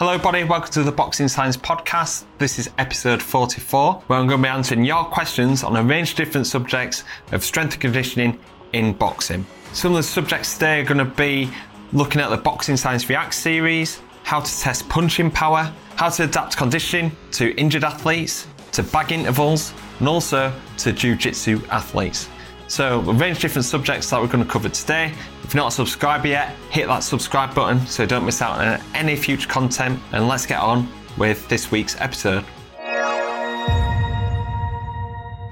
Hello, everybody. Welcome to the Boxing Science Podcast. This is episode 44, where I'm going to be answering your questions on a range of different subjects of strength and conditioning in boxing. Some of the subjects today are going to be looking at the Boxing Science React series, how to test punching power, how to adapt conditioning to injured athletes, to bag intervals, and also to jiu jitsu athletes. So, a range of different subjects that we're going to cover today. If not a subscriber yet, hit that subscribe button so don't miss out on any future content. And let's get on with this week's episode.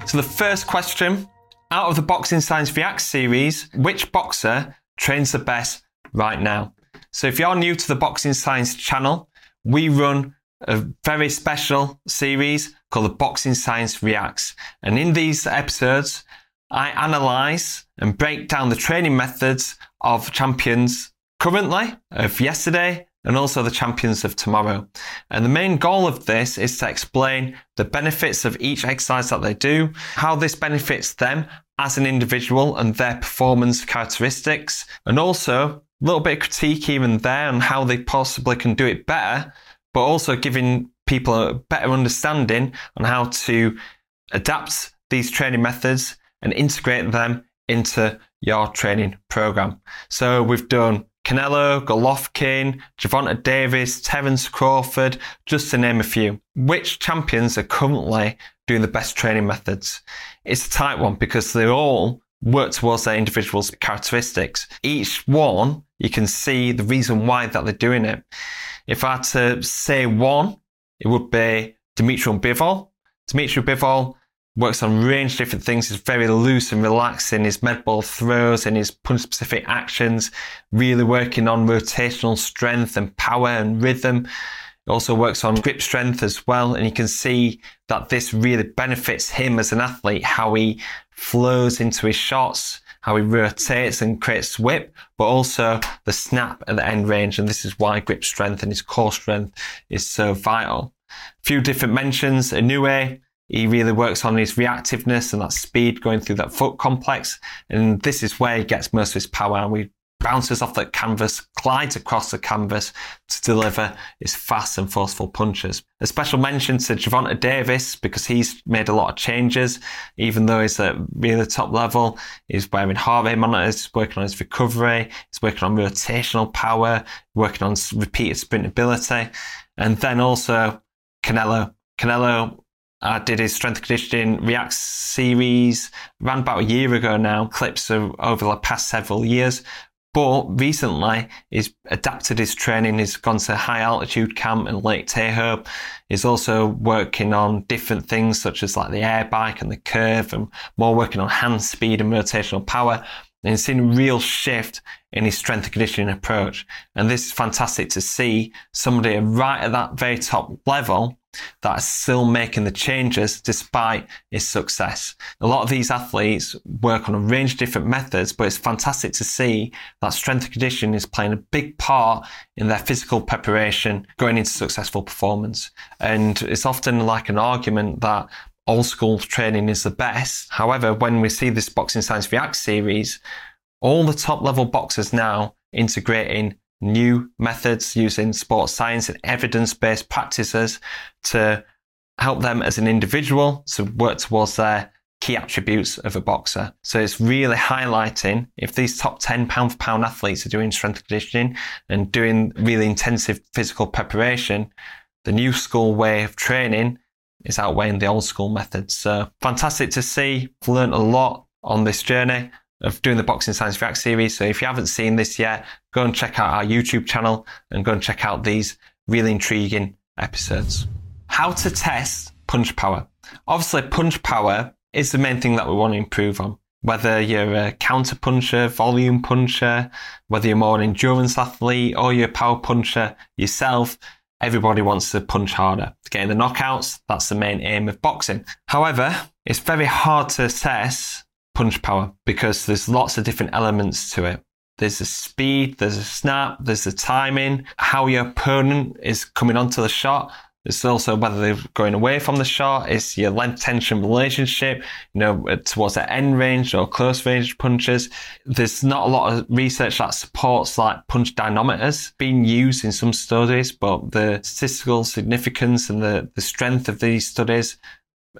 So, the first question out of the Boxing Science React series, which boxer trains the best right now? So, if you're new to the Boxing Science channel, we run a very special series called the Boxing Science Reacts. And in these episodes, I analyze and break down the training methods of champions currently, of yesterday, and also the champions of tomorrow. And the main goal of this is to explain the benefits of each exercise that they do, how this benefits them as an individual and their performance characteristics, and also a little bit of critique even there on how they possibly can do it better, but also giving people a better understanding on how to adapt these training methods and integrate them into your training program. So we've done Canelo, Golovkin, Gervonta Davis, Terence Crawford, just to name a few. Which champions are currently doing the best training methods? It's a tight one because they all work towards their individual's characteristics. Each one, you can see the reason why that they're doing it. If I had to say one, it would be Dimitri Bivol. Dimitri Bivol works on range of different things. He's very loose and relaxed in his med ball throws and his punch specific actions, really working on rotational strength and power and rhythm. He also works on grip strength as well. And you can see that this really benefits him as an athlete, how he flows into his shots, how he rotates and creates whip, but also the snap at the end range. And this is why grip strength and his core strength is so vital. A few different mentions. Inoue, he really works on his reactiveness and that speed going through that foot complex. And this is where he gets most of his power. And we bounces off that canvas, glides across the canvas to deliver his fast and forceful punches. A special mention to Gervonta Davis because he's made a lot of changes, even though he's at really top level. He's wearing heart rate monitors, working on his recovery, he's working on rotational power, working on repeated sprint ability. And then also Canelo. Canelo Uh, I did his strength conditioning React series, ran about a year ago now, clips of, over the past several years. But recently, he's adapted his training. He's gone to high altitude camp in Lake Tahoe. He's also working on different things such as like the air bike and the curve and more working on hand speed and rotational power. And he's seen a real shift in his strength and conditioning approach. And this is fantastic to see somebody right at that very top level that is still making the changes despite his success. A lot of these athletes work on a range of different methods, but it's fantastic to see that strength and conditioning is playing a big part in their physical preparation going into successful performance. And it's often like an argument that old school training is the best. However, when we see this Boxing Science React series, all the top level boxers now integrating new methods using sports science and evidence based practices to help them as an individual to work towards their key attributes of a boxer. So it's really highlighting if these top 10 pound for pound athletes are doing strength conditioning and doing really intensive physical preparation, the new school way of training is outweighing the old school methods. So fantastic to see. I've learned a lot on this journey of doing the Boxing Science React series. So if you haven't seen this yet, go and check out our YouTube channel and go and check out these really intriguing episodes. How to test punch power. Obviously, punch power is the main thing that we want to improve on. Whether you're a counter puncher, volume puncher, whether you're more an endurance athlete or you're a power puncher yourself, everybody wants to punch harder. To get in the knockouts, that's the main aim of boxing. However, it's very hard to assess punch power because there's lots of different elements to it. There's the speed, there's a snap, there's the timing, how your opponent is coming onto the shot. It's also whether they're going away from the shot. It's your length tension relationship, you know, towards the end range or close range punches. There's not a lot of research that supports like punch dynamometers being used in some studies, but the statistical significance and the, the strength of these studies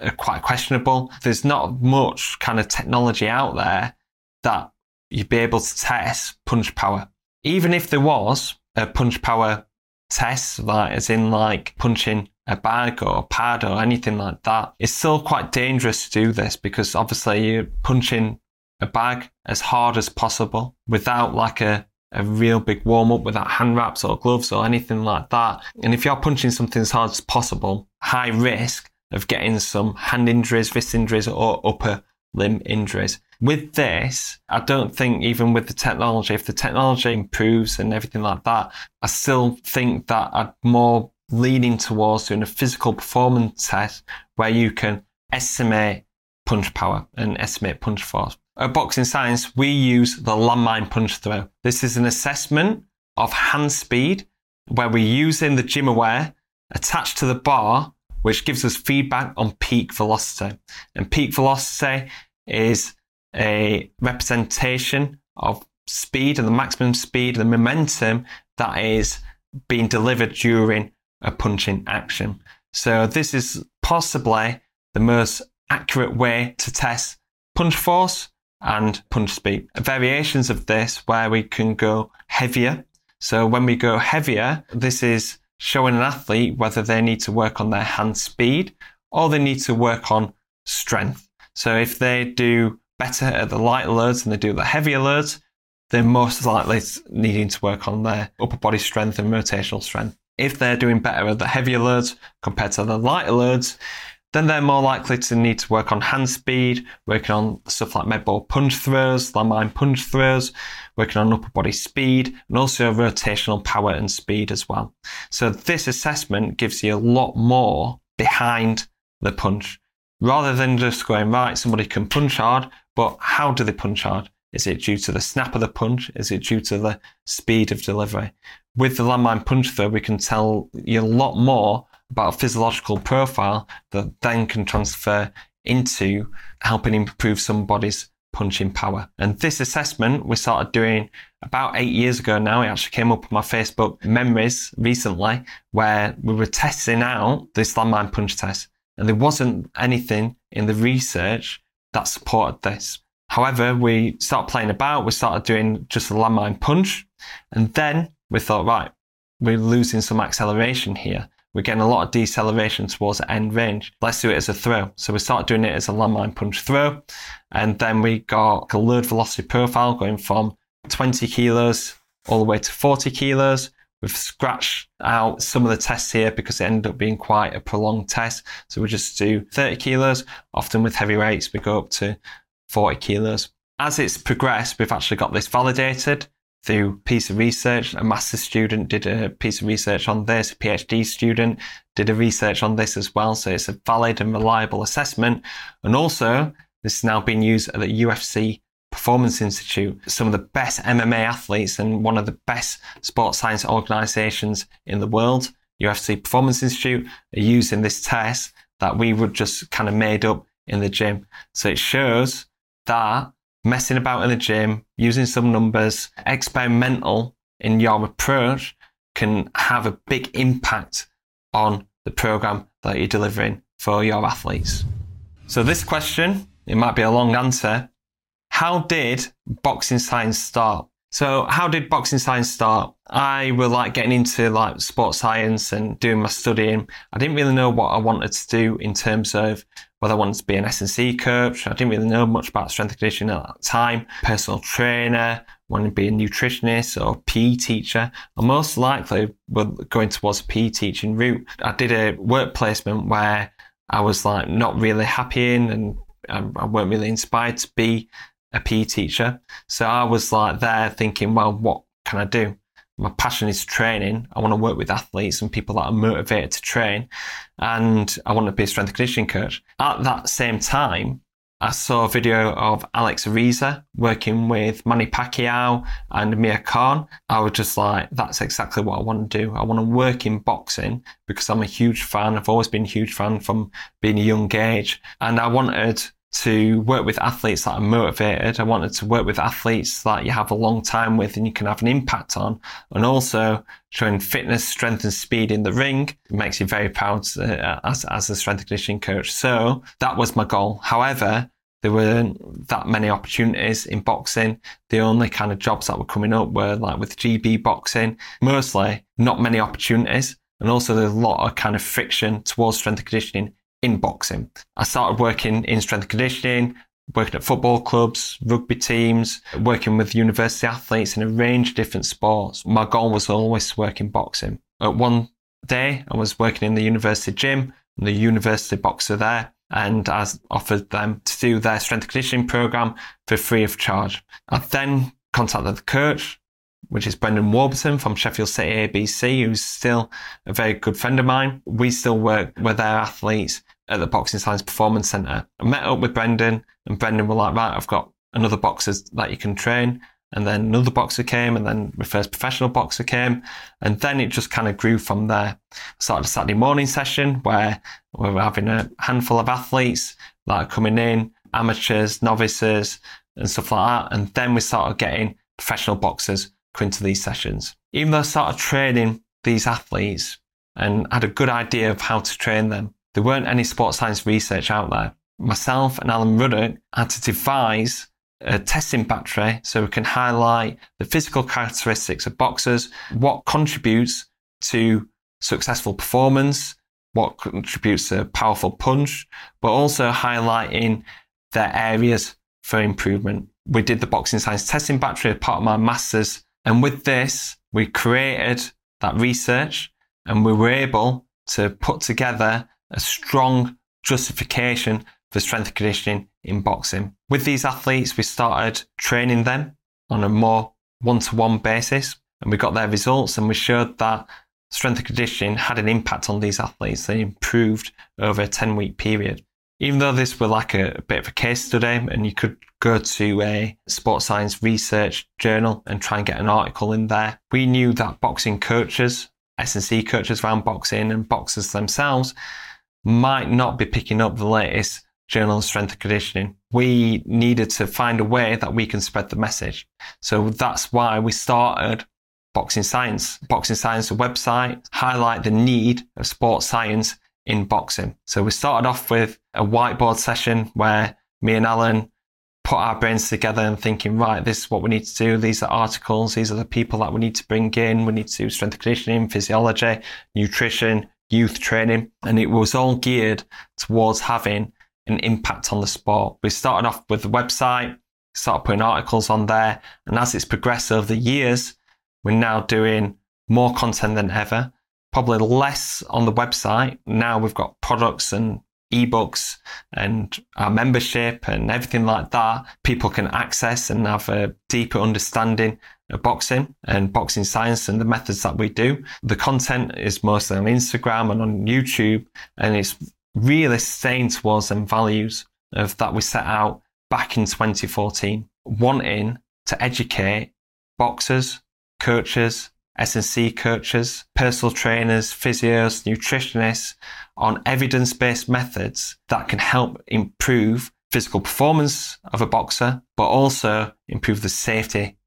are quite questionable. There's not much kind of technology out there that you'd be able to test punch power. Even if there was a punch power test, like as in like punching a bag or a pad or anything like that, it's still quite dangerous to do this because obviously you're punching a bag as hard as possible without like a, a real big warm up without hand wraps or gloves or anything like that. And if you're punching something as hard as possible, high risk of getting some hand injuries, wrist injuries, or upper limb injuries. With this, I don't think even with the technology, if the technology improves and everything like that, I still think that I'm more leaning towards doing a physical performance test where you can estimate punch power and estimate punch force. At Boxing Science, we use the landmine punch throw. This is an assessment of hand speed where we're using the GymAware attached to the bar which gives us feedback on peak velocity. And peak velocity is a representation of speed and the maximum speed, the momentum that is being delivered during a punching action. So this is possibly the most accurate way to test punch force and punch speed. Variations of this where we can go heavier. So when we go heavier, this is showing an athlete whether they need to work on their hand speed or they need to work on strength. So if they do better at the light loads than they do the heavier loads, they're most likely needing to work on their upper body strength and rotational strength. If they're doing better at the heavier loads compared to the lighter loads, then they're more likely to need to work on hand speed, working on stuff like med ball punch throws, landmine punch throws, working on upper body speed, and also rotational power and speed as well. So this assessment gives you a lot more behind the punch. Rather than just going, right, somebody can punch hard, but how do they punch hard? Is it due to the snap of the punch? Is it due to the speed of delivery? With the landmine punch throw, we can tell you a lot more about a physiological profile that then can transfer into helping improve somebody's punching power. And this assessment we started doing about eight years ago now. It actually came up on my Facebook memories recently where we were testing out this landmine punch test. And there wasn't anything in the research that supported this. However, we started playing about, we started doing just a landmine punch, and then we thought, right, we're losing some acceleration here we're getting a lot of deceleration towards the end range. Let's do it as a throw. So we start doing it as a landmine punch throw. And then we got a load velocity profile going from 20 kilos all the way to 40 kilos. We've scratched out some of the tests here because it ended up being quite a prolonged test. So we just do 30 kilos. Often with heavy weights, we go up to 40 kilos. As it's progressed, we've actually got this validated through piece of research. A master's student did a piece of research on this. A PhD student did a research on this as well. So it's a valid and reliable assessment. And also, this is now being used at the UFC Performance Institute. Some of the best MMA athletes and one of the best sports science organizations in the world, UFC Performance Institute, are using this test that we would just kind of made up in the gym. So it shows that messing about in the gym, using some numbers, experimental in your approach can have a big impact on the program that you're delivering for your athletes. So this question, it might be a long answer. How did boxing science start? So how did boxing science start? I was like getting into like sports science and doing my studying. I didn't really know what I wanted to do in terms of whether I wanted to be an S&C coach. I didn't really know much about strength and conditioning at that time. Personal trainer, wanted to be a nutritionist or PE teacher. I most likely were going towards a PE teaching route. I did a work placement where I was like not really happy in and I weren't really inspired to be a PE teacher. So I was like there thinking, well, what can I do? My passion is training. I want to work with athletes and people that are motivated to train. And I want to be a strength conditioning coach. At that same time, I saw a video of Alex Ariza working with Manny Pacquiao and Amir Khan. I was just like, that's exactly what I want to do. I want to work in boxing because I'm a huge fan. I've always been a huge fan from being a young age. And I wanted to work with athletes that are motivated. I wanted to work with athletes that you have a long time with and you can have an impact on. And also showing fitness, strength and speed in the ring makes you very proud uh, as, as a strength and conditioning coach. So that was my goal. However, there weren't that many opportunities in boxing. The only kind of jobs that were coming up were like with GB boxing, mostly not many opportunities. And also there's a lot of kind of friction towards strength and conditioning in boxing. I started working in strength conditioning, working at football clubs, rugby teams, working with university athletes in a range of different sports. My goal was always to work in boxing. At one day, I was working in the university gym, I'm the university boxer there, and I offered them to do their strength conditioning program for free of charge. I then contacted the coach, which is Brendan Warburton from Sheffield City ABC, who's still a very good friend of mine. We still work with their athletes at the Boxing Science Performance Centre. I met up with Brendan, and Brendan was like, right, I've got another boxer that you can train. And then another boxer came, and then my first professional boxer came. And then it just kind of grew from there. I started a Saturday morning session where we were having a handful of athletes that are coming in, amateurs, novices, and stuff like that. And then we started getting professional boxers coming to these sessions. Even though I started training these athletes and had a good idea of how to train them, there weren't any sports science research out there. Myself and Alan Ruddock had to devise a testing battery so we can highlight the physical characteristics of boxers, what contributes to successful performance, what contributes to a powerful punch, but also highlighting their areas for improvement. We did the boxing science testing battery as part of my master's. And with this, we created that research and we were able to put together a strong justification for strength conditioning in boxing. With these athletes, we started training them on a more one to one basis and we got their results and we showed that strength and conditioning had an impact on these athletes. They improved over a 10 week period. Even though this were like a, a bit of a case study and you could go to a sports science research journal and try and get an article in there, we knew that boxing coaches, S&C coaches around boxing and boxers themselves might not be picking up the latest journal of strength and conditioning. We needed to find a way that we can spread the message. So that's why we started Boxing Science. Boxing Science, a website, highlight the need of sports science in boxing. So we started off with a whiteboard session where me and Alan put our brains together and thinking, right, this is what we need to do. These are articles. These are the people that we need to bring in. We need to do strength conditioning, physiology, nutrition, youth training, and it was all geared towards having an impact on the sport. We started off with the website, started putting articles on there, and as it's progressed over the years, we're now doing more content than ever. Probably less on the website. Now we've got products and ebooks and our membership and everything like that. People can access and have a deeper understanding boxing and boxing science and the methods that we do. The content is mostly on Instagram and on YouTube, and it's really staying towards them values of that we set out back in 2014, wanting to educate boxers, coaches, S&C coaches, personal trainers, physios, nutritionists on evidence-based methods that can help improve physical performance of a boxer, but also improve the safety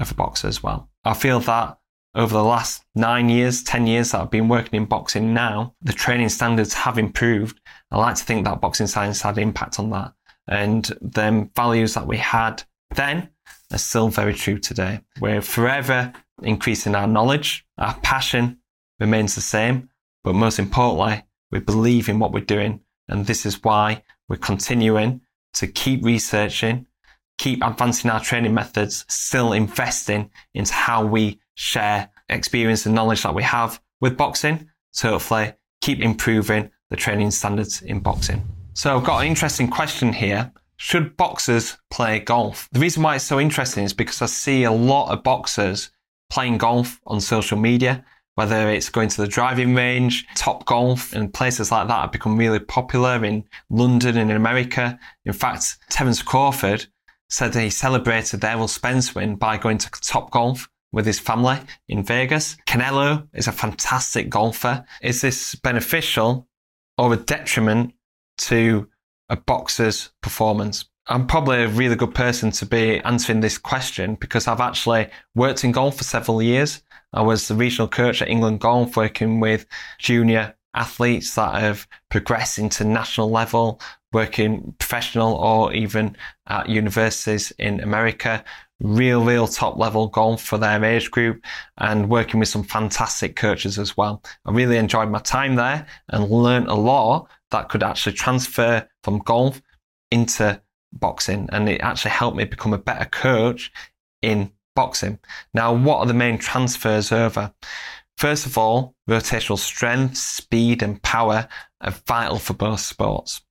of a boxer as well. I feel that over the last nine years, 10 years that I've been working in boxing now, the training standards have improved. I like to think that boxing science had impact on that. And the values that we had then are still very true today. We're forever increasing our knowledge. Our passion remains the same. But most importantly, we believe in what we're doing. And this is why we're continuing to keep researching, keep advancing our training methods, still investing into how we share experience and knowledge that we have with boxing to hopefully keep improving the training standards in boxing. So I've got an interesting question here. Should boxers play golf? The reason why it's so interesting is because I see a lot of boxers playing golf on social media whether it's going to the driving range, Top Golf, and places like that have become really popular in London and in America. In fact, Terence Crawford said he celebrated Errol Spence win by going to Top Golf with his family in Vegas. Canelo is a fantastic golfer. Is this beneficial or a detriment to a boxer's performance? I'm probably a really good person to be answering this question because I've actually worked in golf for several years. I was the regional coach at England Golf, working with junior athletes that have progressed into national level, working professional or even at universities in America. Real, real top level golf for their age group and working with some fantastic coaches as well. I really enjoyed my time there and learned a lot that could actually transfer from golf into boxing. And it actually helped me become a better coach in boxing. Now, what are the main transfers over? First of all, rotational strength, speed, and power are vital for both sports.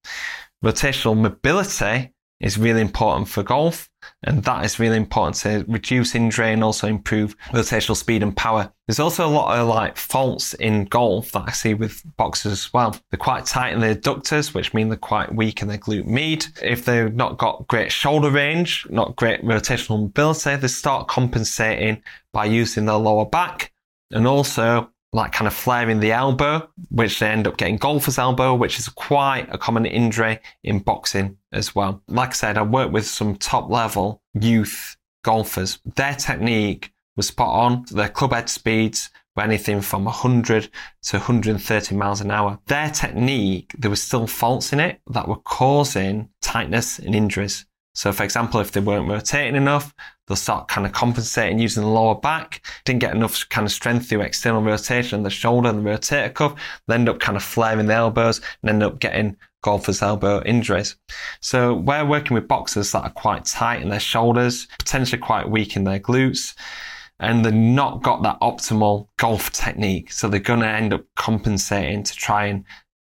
Rotational mobility is really important for golf, and that is really important to reduce injury and also improve rotational speed and power. There's also a lot of like faults in golf that I see with boxers as well. They're quite tight in their adductors, which mean they're quite weak in their glute med. If they've not got great shoulder range, not great rotational mobility, they start compensating by using their lower back and also like kind of flaring the elbow, which they end up getting golfer's elbow, which is quite a common injury in boxing as well. Like I said, I worked with some top level youth golfers. Their technique was spot on. Their club head speeds were anything from 100 to 130 miles an hour. Their technique, there were still faults in it that were causing tightness and injuries. So, for example, if they weren't rotating enough, they'll start kind of compensating using the lower back. Didn't get enough kind of strength through external rotation in the shoulder and the rotator cuff. They end up kind of flaring the elbows and end up getting golfer's elbow injuries. So we're working with boxers that are quite tight in their shoulders, potentially quite weak in their glutes and they've not got that optimal golf technique. So they're going to end up compensating to try and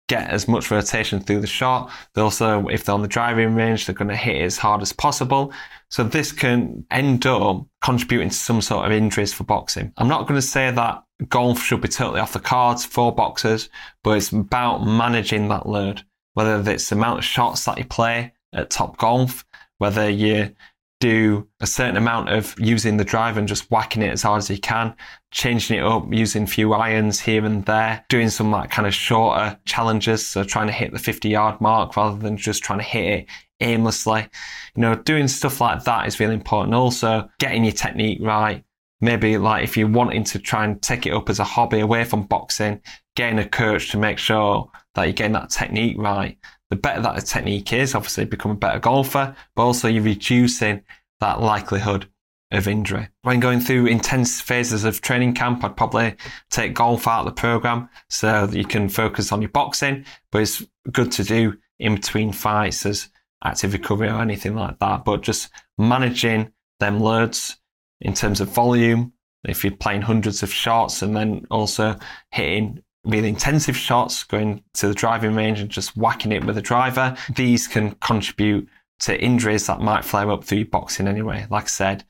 get as much rotation through the shot. They also, if they're on the driving range, they're going to hit it as hard as possible. So this can end up contributing to some sort of injuries for boxing. I'm not going to say that golf should be totally off the cards for boxers, but it's about managing that load. Whether it's the amount of shots that you play at top golf, whether you do a certain amount of using the drive and just whacking it as hard as you can, changing it up, using a few irons here and there, doing some like kind of shorter challenges. So trying to hit the 50 yard mark rather than just trying to hit it aimlessly. You know, doing stuff like that is really important. Also, getting your technique right. Maybe like if you're wanting to try and take it up as a hobby away from boxing, getting a coach to make sure that you're getting that technique right the better that a technique is, obviously become a better golfer, but also you're reducing that likelihood of injury. When going through intense phases of training camp, I'd probably take golf out of the program so that you can focus on your boxing, but it's good to do in between fights as active recovery or anything like that. But just managing them loads in terms of volume, if you're playing hundreds of shots and then also hitting really intensive shots, going to the driving range and just whacking it with a driver. These can contribute to injuries that might flare up through boxing anyway. Like I said,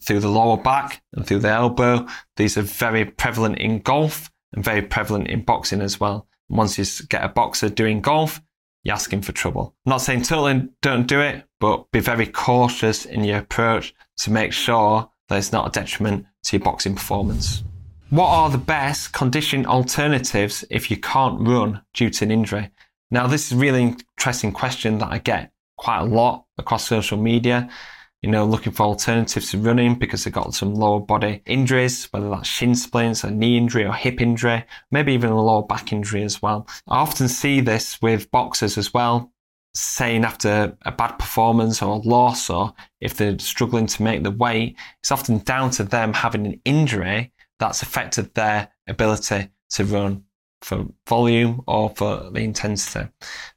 through the lower back and through the elbow. These are very prevalent in golf and very prevalent in boxing as well. Once you get a boxer doing golf, you're asking for trouble. I'm not saying totally don't do it, but be very cautious in your approach to make sure that it's not a detriment to your boxing performance. What are the best condition alternatives if you can't run due to an injury? Now, this is a really interesting question that I get quite a lot across social media. You know, looking for alternatives to running because they've got some lower body injuries, whether that's shin splints, a knee injury or hip injury, maybe even a lower back injury as well. I often see this with boxers as well, saying after a bad performance or a loss, or if they're struggling to make the weight, it's often down to them having an injury that's affected their ability to run for volume or for the intensity.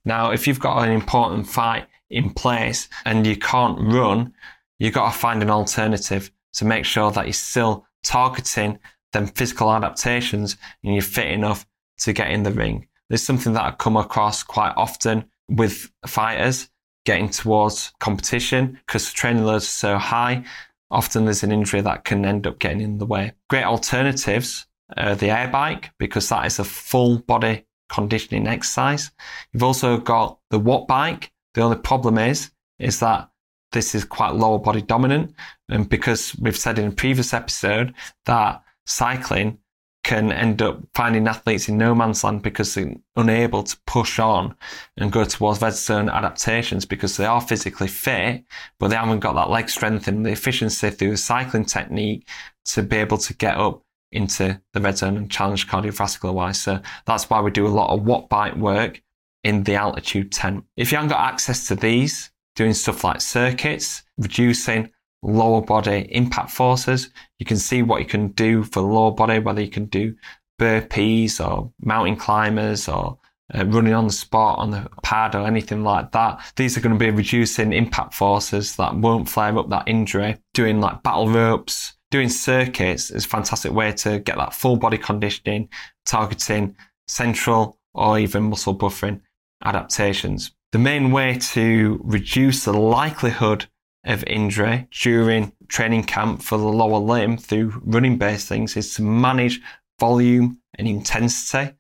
Now, if you've got an important fight in place and you can't run, you've got to find an alternative to make sure that you're still targeting them physical adaptations and you're fit enough to get in the ring. There's something that I come across quite often with fighters getting towards competition because the training loads are so high often there's an injury that can end up getting in the way. Great alternatives uh, the air bike because that is a full body conditioning exercise. You've also got the watt bike. The only problem is, is that this is quite lower body dominant. And because we've said in a previous episode that cycling can end up finding athletes in no man's land because they're unable to push on and go towards red zone adaptations because they are physically fit, but they haven't got that leg strength and the efficiency through the cycling technique to be able to get up into the red zone and challenge cardiovascular wise. So that's why we do a lot of watt bike work in the altitude tent. If you haven't got access to these, doing stuff like circuits, reducing lower body impact forces, you can see what you can do for lower body, whether you can do burpees or mountain climbers or uh, running on the spot on the pad or anything like that. These are going to be reducing impact forces that won't flare up that injury. Doing like battle ropes, doing circuits is a fantastic way to get that full body conditioning, targeting central or even muscle buffering adaptations. The main way to reduce the likelihood of injury during training camp for the lower limb through running based things is to manage volume and intensity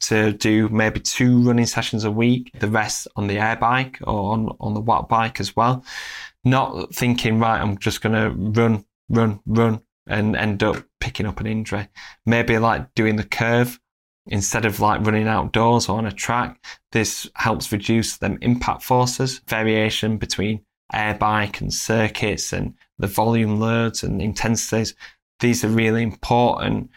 to do maybe two running sessions a week, the rest on the air bike or on, on the watt bike as well. Not thinking, right, I'm just going to run run, run, and end up picking up an injury. Maybe like doing the curve instead of like running outdoors or on a track. This helps reduce them impact forces, variation between air bike and circuits and the volume loads and intensities. These are really important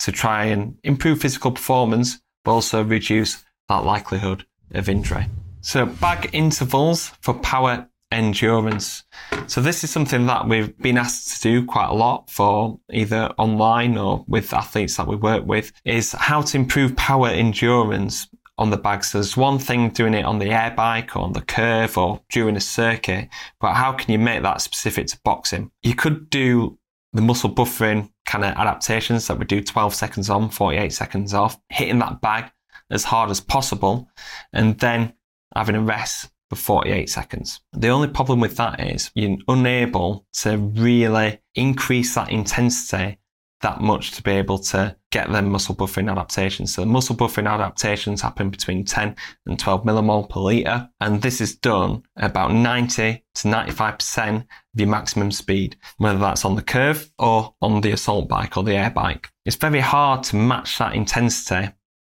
to try and improve physical performance, but also reduce that likelihood of injury. So bag intervals for power endurance. So this is something that we've been asked to do quite a lot for either online or with athletes that we work with is how to improve power endurance on the bags. So there's one thing doing it on the air bike or on the curve or during a circuit, but how can you make that specific to boxing? You could do the muscle buffering kind of adaptations that we do 12 seconds on, 48 seconds off, hitting that bag as hard as possible, and then having a rest for 48 seconds. The only problem with that is you're unable to really increase that intensity that much to be able to get them muscle buffering adaptations. So the muscle buffering adaptations happen between 10 and 12 millimole per litre. And this is done about 90 to 95% of your maximum speed, whether that's on the curve or on the assault bike or the air bike. It's very hard to match that intensity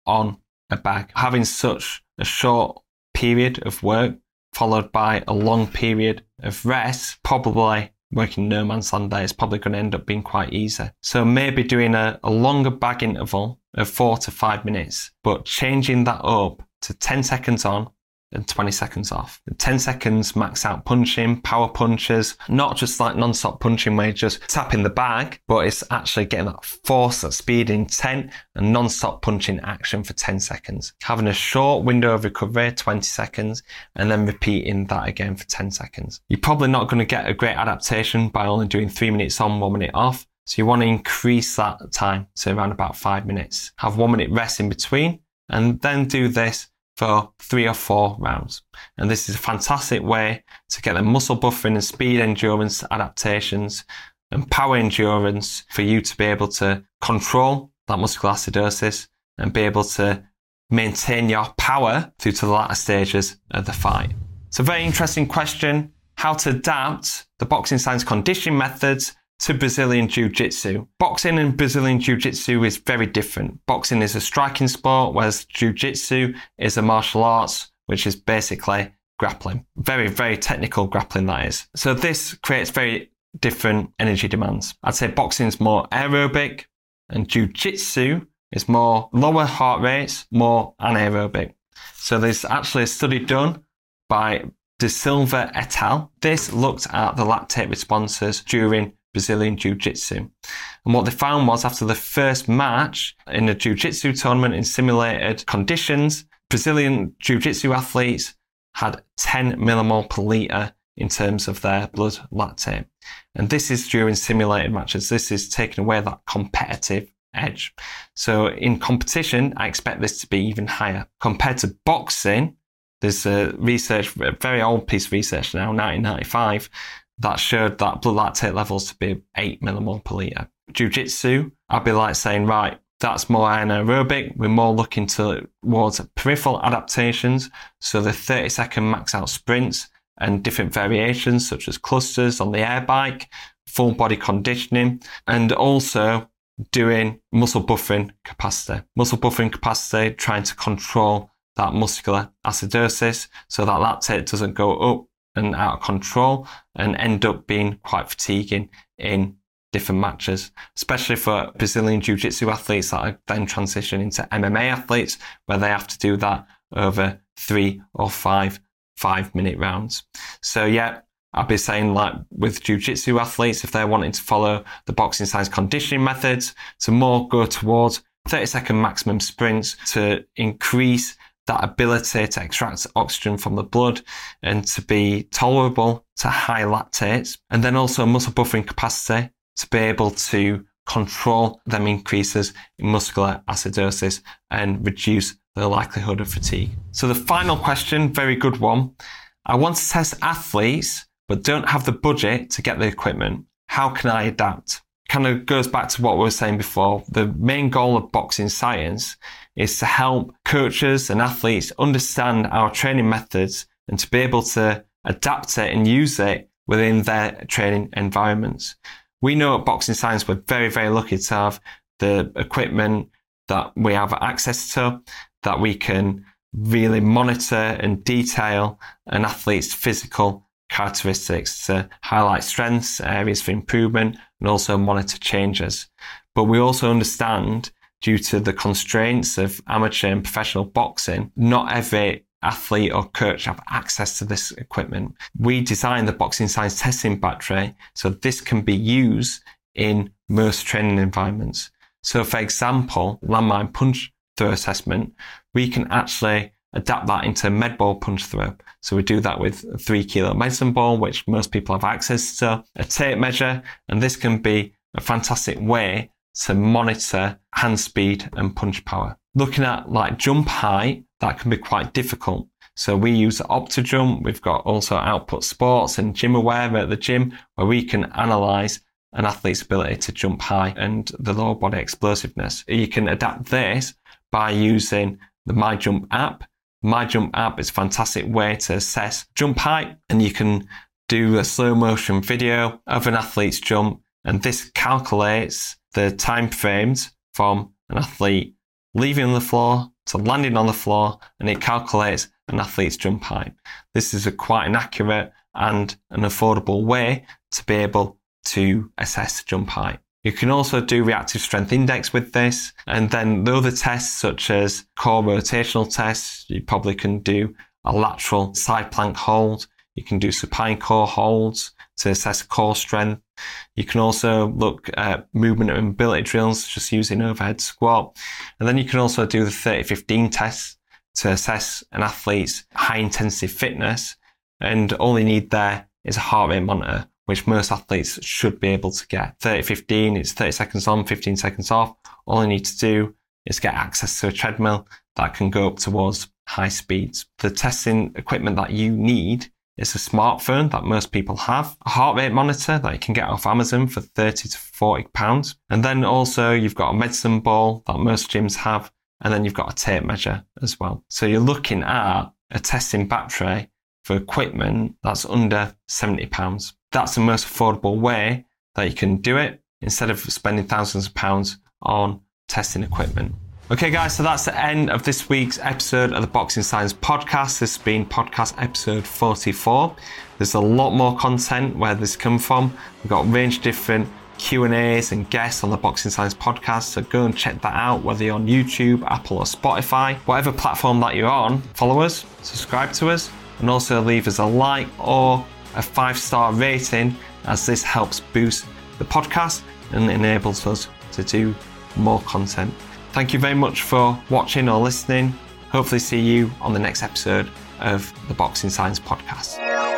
on a bag. Having such a short period of work followed by a long period of rest, probably working no man's land is probably going to end up being quite easy. So maybe doing a, a longer bag interval of four to five minutes, but changing that up to 10 seconds on, and 20 seconds off. 10 seconds max out punching, power punches, not just like non-stop punching where you're just tapping the bag, but it's actually getting that force, that speed, intent, and non-stop punching action for 10 seconds. Having a short window of recovery, 20 seconds, and then repeating that again for 10 seconds. You're probably not going to get a great adaptation by only doing three minutes on, one minute off. So you want to increase that time to around about five minutes. Have one minute rest in between and then do this for three or four rounds. And this is a fantastic way to get the muscle buffering and speed endurance adaptations and power endurance for you to be able to control that muscular acidosis and be able to maintain your power through to the latter stages of the fight. It's a very interesting question how to adapt the boxing science conditioning methods to Brazilian Jiu Jitsu. Boxing and Brazilian Jiu Jitsu is very different. Boxing is a striking sport, whereas Jiu Jitsu is a martial arts, which is basically grappling. Very, very technical grappling, that is. So this creates very different energy demands. I'd say boxing is more aerobic, and Jiu Jitsu is more lower heart rates, more anaerobic. So there's actually a study done by De Silva et al. This looked at the lactate responses during Brazilian Jiu Jitsu. And what they found was after the first match in a Jiu Jitsu tournament in simulated conditions, Brazilian Jiu Jitsu athletes had 10 millimole per litre in terms of their blood lactate. And this is during simulated matches. This is taking away that competitive edge. So in competition, I expect this to be even higher. Compared to boxing, there's a research, a very old piece of research now, 1995, that showed that blood lactate levels to be 8 millimole per litre. Jiu Jitsu, I'd be like saying, right, That's more anaerobic. We're more looking towards peripheral adaptations. So the 30 second max out sprints and different variations such as clusters on the air bike, full body conditioning, and also doing muscle buffering capacity. Muscle buffering capacity, trying to control that muscular acidosis so that lactate doesn't go up and out of control and end up being quite fatiguing in different matches, especially for Brazilian Jiu Jitsu athletes that then transition into MMA athletes where they have to do that over three or five five minute rounds. So, yeah, I'd be saying like with Jiu Jitsu athletes, if they're wanting to follow the boxing science conditioning methods, to more go towards 30 second maximum sprints to increase that ability to extract oxygen from the blood and to be tolerable to high lactates. And then also muscle buffering capacity to be able to control them increases in muscular acidosis and reduce the likelihood of fatigue. So the final question, very good one. I want to test athletes, but don't have the budget to get the equipment. How can I adapt? Kind of goes back to what we were saying before. The main goal of boxing science is to help coaches and athletes understand our training methods and to be able to adapt it and use it within their training environments. We know at Boxing Science we're very, very lucky to have the equipment that we have access to, that we can really monitor and detail an athlete's physical characteristics to highlight strengths, areas for improvement, and also monitor changes. But we also understand due to the constraints of amateur and professional boxing, not every athlete or coach have access to this equipment. We designed the boxing science testing battery so this can be used in most training environments. So for example, landmine punch throw assessment, we can actually adapt that into med ball punch throw. So we do that with a three kilo medicine ball, which most people have access to, a tape measure, and this can be a fantastic way to monitor hand speed and punch power. Looking at like jump height, that can be quite difficult. So we use Optojump. We've got also Output Sports and GymAware at the gym where we can analyze an athlete's ability to jump high and the lower body explosiveness. You can adapt this by using the MyJump app. MyJump app is a fantastic way to assess jump height and you can do a slow motion video of an athlete's jump and this calculates the time frames from an athlete leaving the floor to landing on the floor and it calculates an athlete's jump height. This is a quite an accurate and an affordable way to be able to assess jump height. You can also do reactive strength index with this. And then the other tests such as core rotational tests, you probably can do a lateral side plank hold. You can do supine core holds to assess core strength. You can also look at movement and mobility drills, just using overhead squat. And then you can also do the 30-15 test to assess an athlete's high intensity fitness. And all you need there is a heart rate monitor which most athletes should be able to get. 30 15, it's 30 seconds on, 15 seconds off. All you need to do is get access to a treadmill that can go up towards high speeds. The testing equipment that you need is a smartphone that most people have, a heart rate monitor that you can get off Amazon for 30 to 40 pounds. And then also you've got a medicine ball that most gyms have. And then you've got a tape measure as well. So you're looking at a testing battery for equipment that's under 70 pounds that's the most affordable way that you can do it instead of spending thousands of pounds on testing equipment. Okay, guys, so that's the end of this week's episode of the Boxing Science podcast. This has been podcast episode 44. There's a lot more content where this come from. We've got a range of different Q&As and guests on the Boxing Science podcast, so go and check that out, whether you're on YouTube, Apple or Spotify. Whatever platform that you're on, follow us, subscribe to us, and also leave us a like or a five star rating as this helps boost the podcast and enables us to do more content. Thank you very much for watching or listening. Hopefully, see you on the next episode of the Boxing Science Podcast.